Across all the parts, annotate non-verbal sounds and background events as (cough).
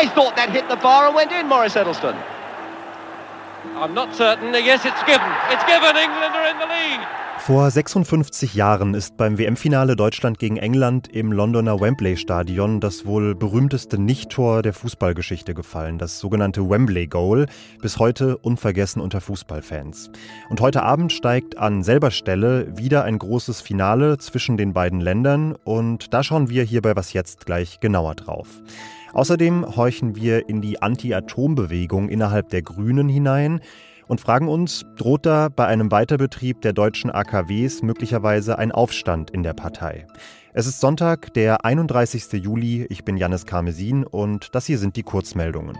I thought that hit the bar and went in, Morris Edelston. I'm not certain. Yes, it's given. It's given. England are in the lead. Vor 56 Jahren ist beim WM-Finale Deutschland gegen England im Londoner Wembley-Stadion das wohl berühmteste Nichttor der Fußballgeschichte gefallen, das sogenannte Wembley Goal, bis heute unvergessen unter Fußballfans. Und heute Abend steigt an selber Stelle wieder ein großes Finale zwischen den beiden Ländern und da schauen wir hier bei Was Jetzt gleich genauer drauf. Außerdem horchen wir in die Anti-Atom-Bewegung innerhalb der Grünen hinein und fragen uns, droht da bei einem Weiterbetrieb der deutschen AKWs möglicherweise ein Aufstand in der Partei? Es ist Sonntag, der 31. Juli. Ich bin Janis Karmesin und das hier sind die Kurzmeldungen.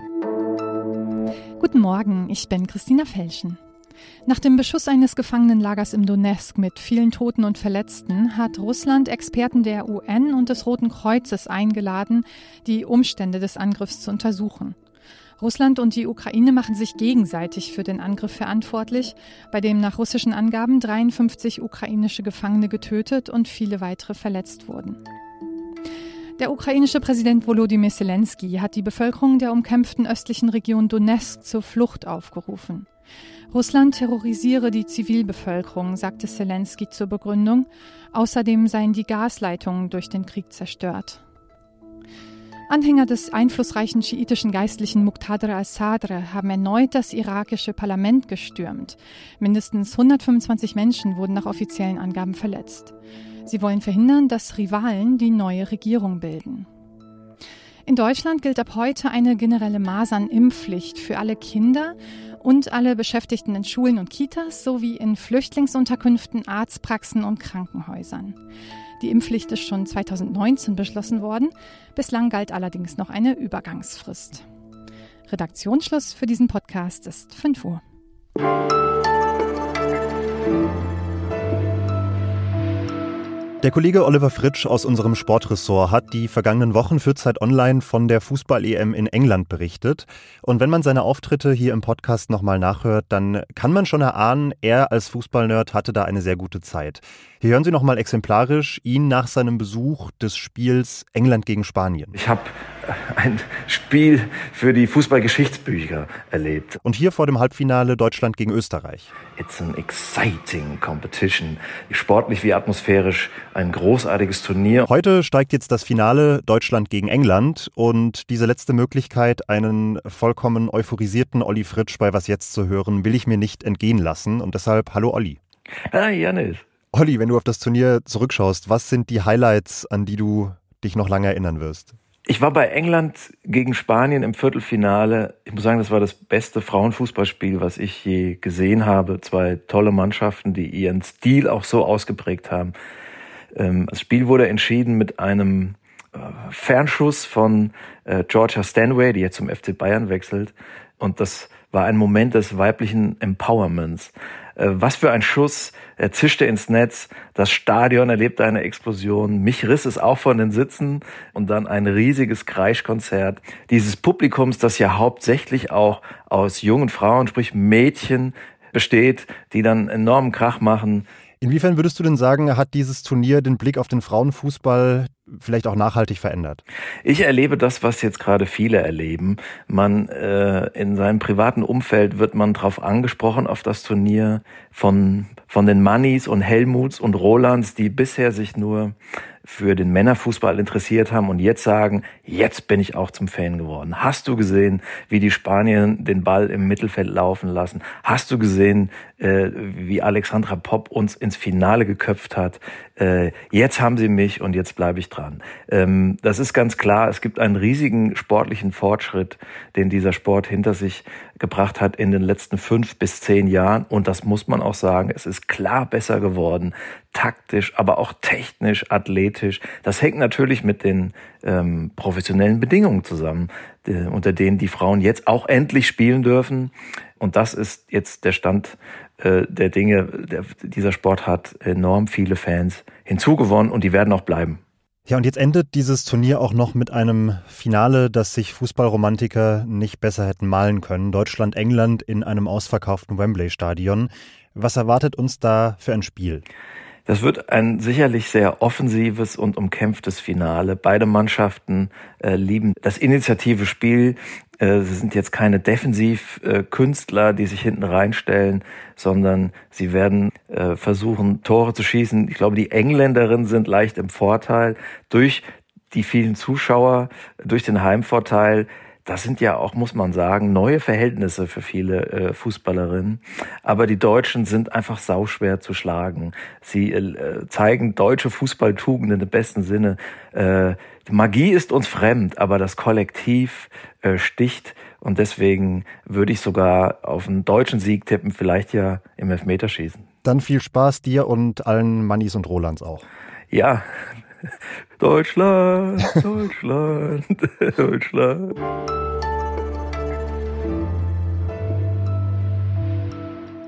Guten Morgen, ich bin Christina Felschen. Nach dem Beschuss eines Gefangenenlagers im Donetsk mit vielen Toten und Verletzten hat Russland Experten der UN und des Roten Kreuzes eingeladen, die Umstände des Angriffs zu untersuchen. Russland und die Ukraine machen sich gegenseitig für den Angriff verantwortlich, bei dem nach russischen Angaben 53 ukrainische Gefangene getötet und viele weitere verletzt wurden. Der ukrainische Präsident Volodymyr Zelensky hat die Bevölkerung der umkämpften östlichen Region Donetsk zur Flucht aufgerufen. Russland terrorisiere die Zivilbevölkerung, sagte Zelensky zur Begründung. Außerdem seien die Gasleitungen durch den Krieg zerstört. Anhänger des einflussreichen schiitischen Geistlichen Muqtada al-Sadr haben erneut das irakische Parlament gestürmt. Mindestens 125 Menschen wurden nach offiziellen Angaben verletzt. Sie wollen verhindern, dass Rivalen die neue Regierung bilden. In Deutschland gilt ab heute eine generelle Masernimpfpflicht für alle Kinder und alle Beschäftigten in Schulen und Kitas sowie in Flüchtlingsunterkünften, Arztpraxen und Krankenhäusern. Die Impfpflicht ist schon 2019 beschlossen worden. Bislang galt allerdings noch eine Übergangsfrist. Redaktionsschluss für diesen Podcast ist 5 Uhr. Der Kollege Oliver Fritsch aus unserem Sportressort hat die vergangenen Wochen für Zeit Online von der Fußball-EM in England berichtet. Und wenn man seine Auftritte hier im Podcast nochmal nachhört, dann kann man schon erahnen, er als Fußballnerd hatte da eine sehr gute Zeit. Hier hören Sie nochmal exemplarisch ihn nach seinem Besuch des Spiels England gegen Spanien. Ich habe ein Spiel für die Fußballgeschichtsbücher erlebt. Und hier vor dem Halbfinale Deutschland gegen Österreich. It's an exciting competition. Sportlich wie atmosphärisch ein großartiges Turnier. Heute steigt jetzt das Finale Deutschland gegen England und diese letzte Möglichkeit, einen vollkommen euphorisierten Olli Fritsch bei Was Jetzt zu hören, will ich mir nicht entgehen lassen und deshalb hallo Olli. Hi Janis. Olli, wenn du auf das Turnier zurückschaust, was sind die Highlights, an die du dich noch lange erinnern wirst? Ich war bei England gegen Spanien im Viertelfinale. Ich muss sagen, das war das beste Frauenfußballspiel, was ich je gesehen habe. Zwei tolle Mannschaften, die ihren Stil auch so ausgeprägt haben. Ähm, das Spiel wurde entschieden mit einem äh, Fernschuss von äh, Georgia Stanway, die jetzt zum FC Bayern wechselt. Und das war ein Moment des weiblichen Empowerments. Äh, was für ein Schuss, er zischte ins Netz, das Stadion erlebte eine Explosion, mich riss es auch von den Sitzen und dann ein riesiges Kreischkonzert dieses Publikums, das ja hauptsächlich auch aus jungen Frauen, sprich Mädchen besteht, die dann enormen Krach machen, Inwiefern würdest du denn sagen, hat dieses Turnier den Blick auf den Frauenfußball vielleicht auch nachhaltig verändert? Ich erlebe das, was jetzt gerade viele erleben. Man äh, in seinem privaten Umfeld wird man darauf angesprochen auf das Turnier von von den Mannis und Helmuts und Rolands, die bisher sich nur für den Männerfußball interessiert haben und jetzt sagen, jetzt bin ich auch zum Fan geworden. Hast du gesehen, wie die Spanier den Ball im Mittelfeld laufen lassen? Hast du gesehen, äh, wie Alexandra Popp uns ins Finale geköpft hat? Äh, jetzt haben sie mich und jetzt bleibe ich dran. Ähm, das ist ganz klar. Es gibt einen riesigen sportlichen Fortschritt, den dieser Sport hinter sich gebracht hat in den letzten fünf bis zehn Jahren. Und das muss man auch sagen. Es ist klar besser geworden. Taktisch, aber auch technisch, athletisch. Das hängt natürlich mit den ähm, professionellen Bedingungen zusammen, äh, unter denen die Frauen jetzt auch endlich spielen dürfen. Und das ist jetzt der Stand äh, der Dinge. Der, dieser Sport hat enorm viele Fans hinzugewonnen und die werden auch bleiben. Ja, und jetzt endet dieses Turnier auch noch mit einem Finale, das sich Fußballromantiker nicht besser hätten malen können. Deutschland-England in einem ausverkauften Wembley-Stadion. Was erwartet uns da für ein Spiel? Das wird ein sicherlich sehr offensives und umkämpftes Finale. Beide Mannschaften äh, lieben das initiative Spiel. Äh, sie sind jetzt keine Defensivkünstler, die sich hinten reinstellen, sondern sie werden äh, versuchen, Tore zu schießen. Ich glaube, die Engländerinnen sind leicht im Vorteil durch die vielen Zuschauer, durch den Heimvorteil das sind ja auch, muss man sagen, neue Verhältnisse für viele äh, Fußballerinnen. Aber die Deutschen sind einfach sauschwer zu schlagen. Sie äh, zeigen deutsche Fußballtugenden im besten Sinne. Äh, Magie ist uns fremd, aber das Kollektiv äh, sticht. Und deswegen würde ich sogar auf einen deutschen Sieg tippen, vielleicht ja im Elfmeterschießen. Dann viel Spaß dir und allen Mannis und Rolands auch. Ja, Deutschland, Deutschland, (laughs) Deutschland.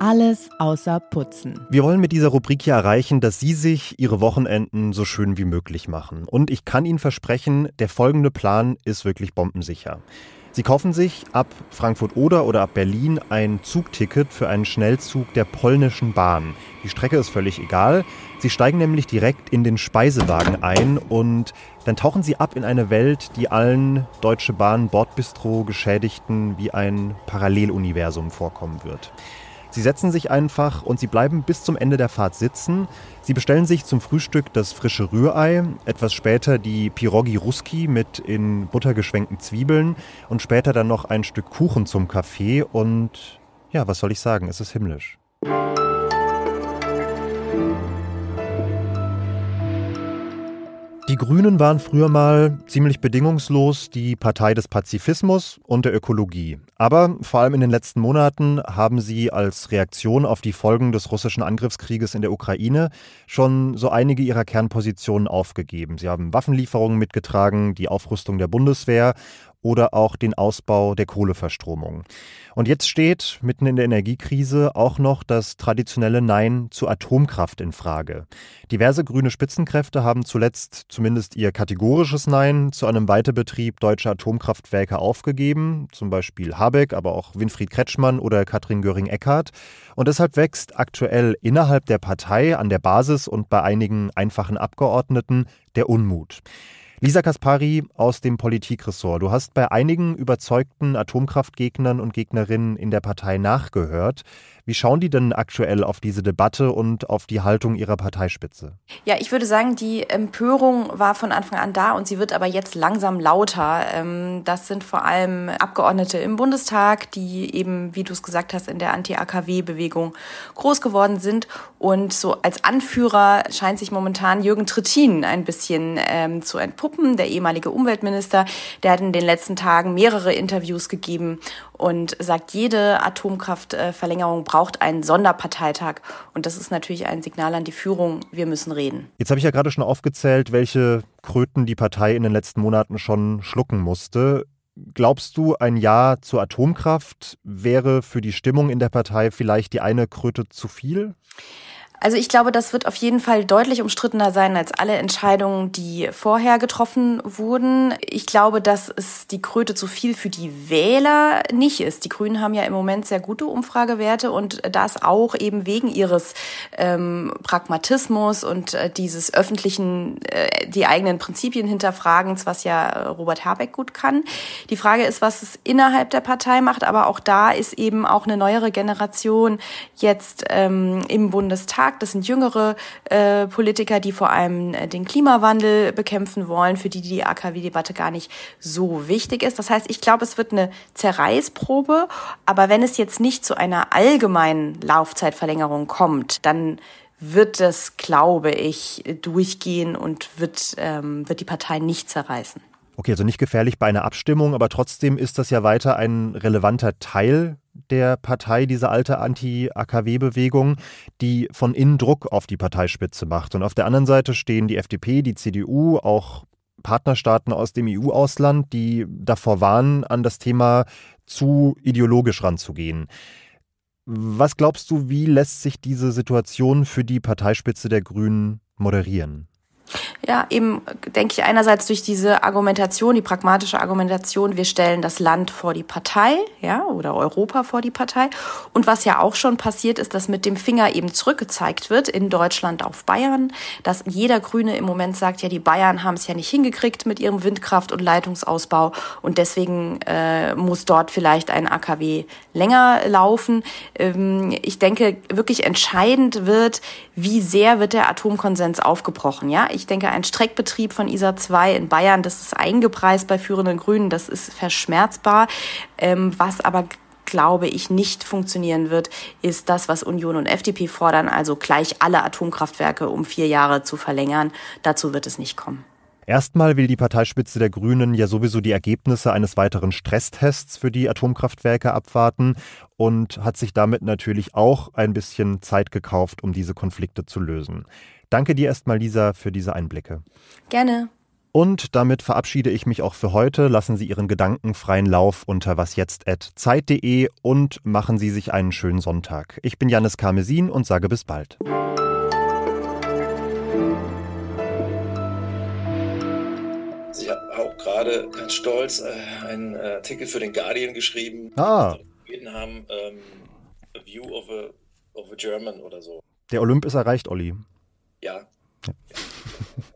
Alles außer Putzen. Wir wollen mit dieser Rubrik hier erreichen, dass Sie sich Ihre Wochenenden so schön wie möglich machen. Und ich kann Ihnen versprechen, der folgende Plan ist wirklich bombensicher. Sie kaufen sich ab Frankfurt oder oder ab Berlin ein Zugticket für einen Schnellzug der polnischen Bahn. Die Strecke ist völlig egal. Sie steigen nämlich direkt in den Speisewagen ein und dann tauchen sie ab in eine Welt, die allen Deutsche Bahn Bordbistro Geschädigten wie ein Paralleluniversum vorkommen wird. Sie setzen sich einfach und sie bleiben bis zum Ende der Fahrt sitzen. Sie bestellen sich zum Frühstück das frische Rührei, etwas später die Pirogi Ruski mit in Butter geschwenkten Zwiebeln und später dann noch ein Stück Kuchen zum Kaffee und ja, was soll ich sagen, es ist himmlisch. Die Grünen waren früher mal ziemlich bedingungslos die Partei des Pazifismus und der Ökologie. Aber vor allem in den letzten Monaten haben sie als Reaktion auf die Folgen des russischen Angriffskrieges in der Ukraine schon so einige ihrer Kernpositionen aufgegeben. Sie haben Waffenlieferungen mitgetragen, die Aufrüstung der Bundeswehr oder auch den Ausbau der Kohleverstromung. Und jetzt steht mitten in der Energiekrise auch noch das traditionelle Nein zu Atomkraft in Frage. Diverse grüne Spitzenkräfte haben zuletzt zumindest ihr kategorisches Nein zu einem Weiterbetrieb deutscher Atomkraftwerke aufgegeben, zum Beispiel Habeck, aber auch Winfried Kretschmann oder Katrin Göring-Eckardt. Und deshalb wächst aktuell innerhalb der Partei, an der Basis und bei einigen einfachen Abgeordneten der Unmut. Lisa Kaspari aus dem Politikressort. Du hast bei einigen überzeugten Atomkraftgegnern und Gegnerinnen in der Partei nachgehört. Wie schauen die denn aktuell auf diese Debatte und auf die Haltung ihrer Parteispitze? Ja, ich würde sagen, die Empörung war von Anfang an da und sie wird aber jetzt langsam lauter. Ähm, das sind vor allem Abgeordnete im Bundestag, die eben, wie du es gesagt hast, in der Anti-AKW-Bewegung groß geworden sind. Und so als Anführer scheint sich momentan Jürgen Trittin ein bisschen ähm, zu entpuppen, der ehemalige Umweltminister. Der hat in den letzten Tagen mehrere Interviews gegeben und sagt, jede Atomkraftverlängerung braucht einen Sonderparteitag. Und das ist natürlich ein Signal an die Führung, wir müssen reden. Jetzt habe ich ja gerade schon aufgezählt, welche Kröten die Partei in den letzten Monaten schon schlucken musste. Glaubst du, ein Ja zur Atomkraft wäre für die Stimmung in der Partei vielleicht die eine Kröte zu viel? Also ich glaube, das wird auf jeden Fall deutlich umstrittener sein als alle Entscheidungen, die vorher getroffen wurden. Ich glaube, dass es die Kröte zu viel für die Wähler nicht ist. Die Grünen haben ja im Moment sehr gute Umfragewerte und das auch eben wegen ihres ähm, Pragmatismus und äh, dieses öffentlichen, äh, die eigenen Prinzipien hinterfragens, was ja Robert Habeck gut kann. Die Frage ist, was es innerhalb der Partei macht, aber auch da ist eben auch eine neuere Generation jetzt ähm, im Bundestag gesagt, das sind jüngere äh, Politiker, die vor allem äh, den Klimawandel bekämpfen wollen, für die die AKW-Debatte gar nicht so wichtig ist. Das heißt, ich glaube, es wird eine Zerreißprobe, aber wenn es jetzt nicht zu einer allgemeinen Laufzeitverlängerung kommt, dann wird es, glaube ich, durchgehen und wird, ähm, wird die Partei nicht zerreißen. Okay, also nicht gefährlich bei einer Abstimmung, aber trotzdem ist das ja weiter ein relevanter Teil der Partei, diese alte Anti-AKW-Bewegung, die von innen Druck auf die Parteispitze macht. Und auf der anderen Seite stehen die FDP, die CDU, auch Partnerstaaten aus dem EU-Ausland, die davor warnen, an das Thema zu ideologisch ranzugehen. Was glaubst du, wie lässt sich diese Situation für die Parteispitze der Grünen moderieren? Ja, eben denke ich einerseits durch diese Argumentation, die pragmatische Argumentation, wir stellen das Land vor die Partei, ja, oder Europa vor die Partei. Und was ja auch schon passiert ist, dass mit dem Finger eben zurückgezeigt wird in Deutschland auf Bayern, dass jeder Grüne im Moment sagt, ja, die Bayern haben es ja nicht hingekriegt mit ihrem Windkraft- und Leitungsausbau und deswegen äh, muss dort vielleicht ein AKW länger laufen. Ähm, ich denke, wirklich entscheidend wird, wie sehr wird der Atomkonsens aufgebrochen, ja. Ich denke, ein Streckbetrieb von ISA 2 in Bayern, das ist eingepreist bei führenden Grünen, das ist verschmerzbar. Ähm, was aber glaube ich nicht funktionieren wird, ist das, was Union und FDP fordern, also gleich alle Atomkraftwerke um vier Jahre zu verlängern. Dazu wird es nicht kommen. Erstmal will die Parteispitze der Grünen ja sowieso die Ergebnisse eines weiteren Stresstests für die Atomkraftwerke abwarten und hat sich damit natürlich auch ein bisschen Zeit gekauft, um diese Konflikte zu lösen. Danke dir erstmal, Lisa, für diese Einblicke. Gerne. Und damit verabschiede ich mich auch für heute. Lassen Sie Ihren Gedanken freien Lauf unter wasjetzt.zeit.de und machen Sie sich einen schönen Sonntag. Ich bin Janis Karmesin und sage bis bald. Ich habe auch gerade ganz stolz äh, einen Artikel für den Guardian geschrieben. Ah. Wir haben ähm, A View of a, of a German oder so. Der Olymp ist erreicht, Olli. Ja. ja. (laughs)